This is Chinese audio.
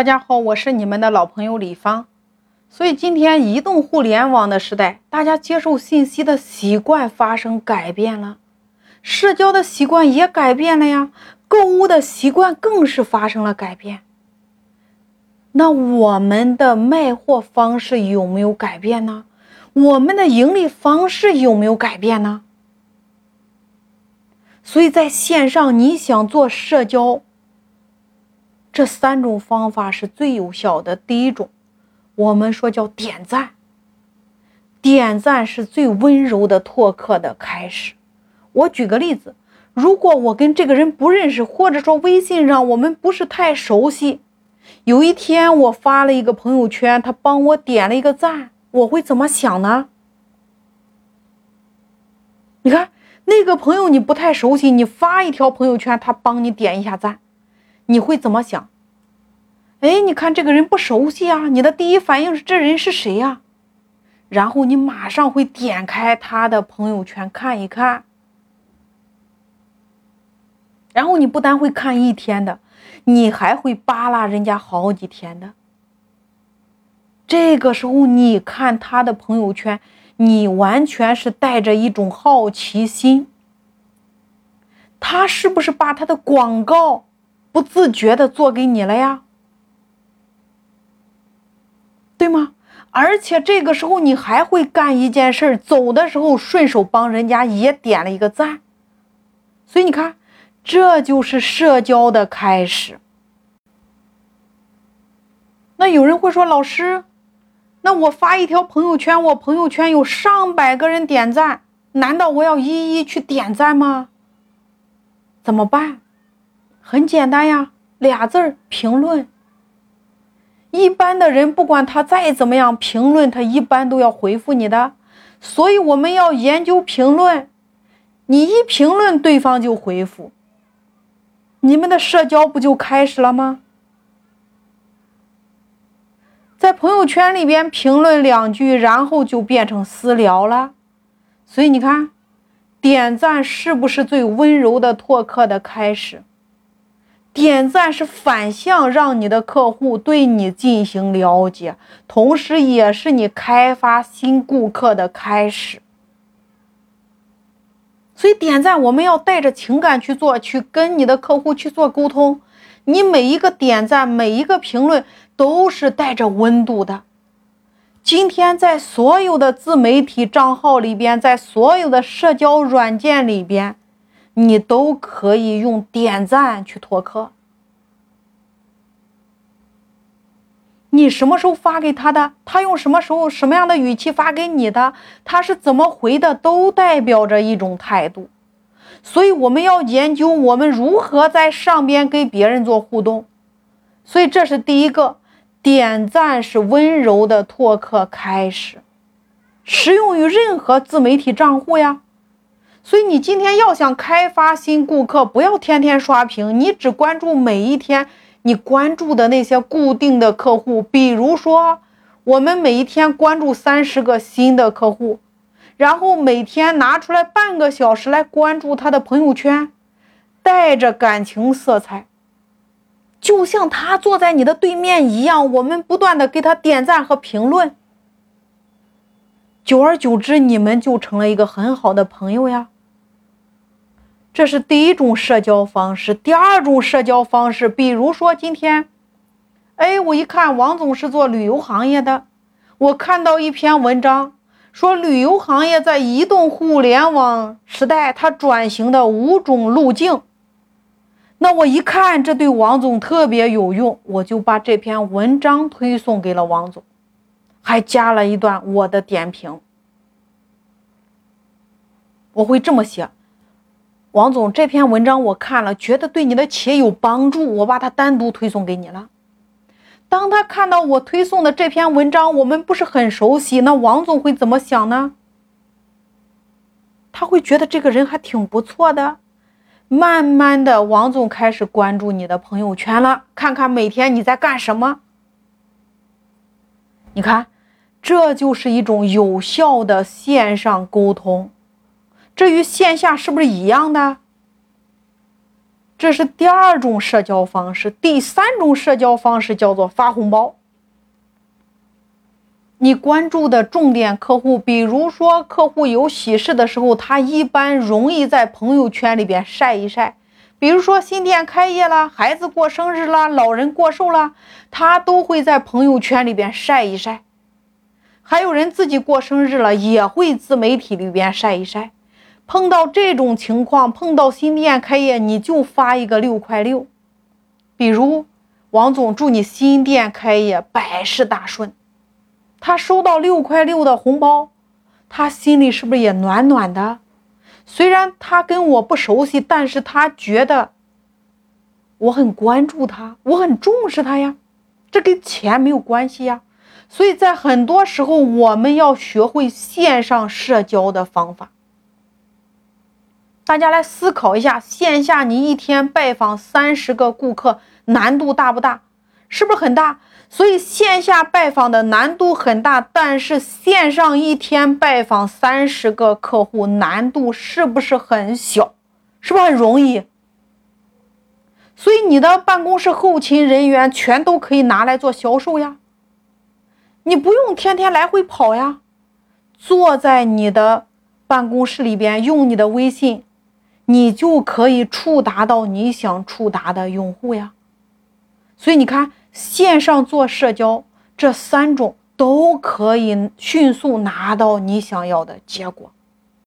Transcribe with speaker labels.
Speaker 1: 大家好，我是你们的老朋友李芳。所以今天移动互联网的时代，大家接受信息的习惯发生改变了，社交的习惯也改变了呀，购物的习惯更是发生了改变。那我们的卖货方式有没有改变呢？我们的盈利方式有没有改变呢？所以在线上，你想做社交。这三种方法是最有效的。第一种，我们说叫点赞。点赞是最温柔的拓客的开始。我举个例子，如果我跟这个人不认识，或者说微信上我们不是太熟悉，有一天我发了一个朋友圈，他帮我点了一个赞，我会怎么想呢？你看那个朋友你不太熟悉，你发一条朋友圈，他帮你点一下赞。你会怎么想？哎，你看这个人不熟悉啊，你的第一反应是这人是谁呀？然后你马上会点开他的朋友圈看一看，然后你不但会看一天的，你还会扒拉人家好几天的。这个时候你看他的朋友圈，你完全是带着一种好奇心，他是不是把他的广告？不自觉的做给你了呀，对吗？而且这个时候你还会干一件事，走的时候顺手帮人家也点了一个赞，所以你看，这就是社交的开始。那有人会说，老师，那我发一条朋友圈，我朋友圈有上百个人点赞，难道我要一一去点赞吗？怎么办？很简单呀，俩字儿评论。一般的人不管他再怎么样评论，他一般都要回复你的，所以我们要研究评论。你一评论，对方就回复，你们的社交不就开始了吗？在朋友圈里边评论两句，然后就变成私聊了。所以你看，点赞是不是最温柔的拓客的开始？点赞是反向让你的客户对你进行了解，同时也是你开发新顾客的开始。所以点赞我们要带着情感去做，去跟你的客户去做沟通。你每一个点赞，每一个评论都是带着温度的。今天在所有的自媒体账号里边，在所有的社交软件里边。你都可以用点赞去拓客。你什么时候发给他的，他用什么时候、什么样的语气发给你的，他是怎么回的，都代表着一种态度。所以我们要研究我们如何在上边跟别人做互动。所以这是第一个，点赞是温柔的拓客开始，适用于任何自媒体账户呀。所以你今天要想开发新顾客，不要天天刷屏，你只关注每一天你关注的那些固定的客户。比如说，我们每一天关注三十个新的客户，然后每天拿出来半个小时来关注他的朋友圈，带着感情色彩，就像他坐在你的对面一样，我们不断的给他点赞和评论，久而久之，你们就成了一个很好的朋友呀。这是第一种社交方式。第二种社交方式，比如说今天，哎，我一看王总是做旅游行业的，我看到一篇文章说旅游行业在移动互联网时代它转型的五种路径。那我一看这对王总特别有用，我就把这篇文章推送给了王总，还加了一段我的点评。我会这么写。王总，这篇文章我看了，觉得对你的企业有帮助，我把它单独推送给你了。当他看到我推送的这篇文章，我们不是很熟悉，那王总会怎么想呢？他会觉得这个人还挺不错的。慢慢的，王总开始关注你的朋友圈了，看看每天你在干什么。你看，这就是一种有效的线上沟通。这与线下是不是一样的？这是第二种社交方式。第三种社交方式叫做发红包。你关注的重点客户，比如说客户有喜事的时候，他一般容易在朋友圈里边晒一晒。比如说新店开业了，孩子过生日了，老人过寿了，他都会在朋友圈里边晒一晒。还有人自己过生日了，也会自媒体里边晒一晒。碰到这种情况，碰到新店开业，你就发一个六块六。比如王总祝你新店开业百事大顺。他收到六块六的红包，他心里是不是也暖暖的？虽然他跟我不熟悉，但是他觉得我很关注他，我很重视他呀。这跟钱没有关系呀。所以在很多时候，我们要学会线上社交的方法。大家来思考一下，线下你一天拜访三十个顾客，难度大不大？是不是很大？所以线下拜访的难度很大，但是线上一天拜访三十个客户难度是不是很小？是不是很容易？所以你的办公室后勤人员全都可以拿来做销售呀，你不用天天来回跑呀，坐在你的办公室里边用你的微信，你就可以触达到你想触达的用户呀。所以你看。线上做社交，这三种都可以迅速拿到你想要的结果。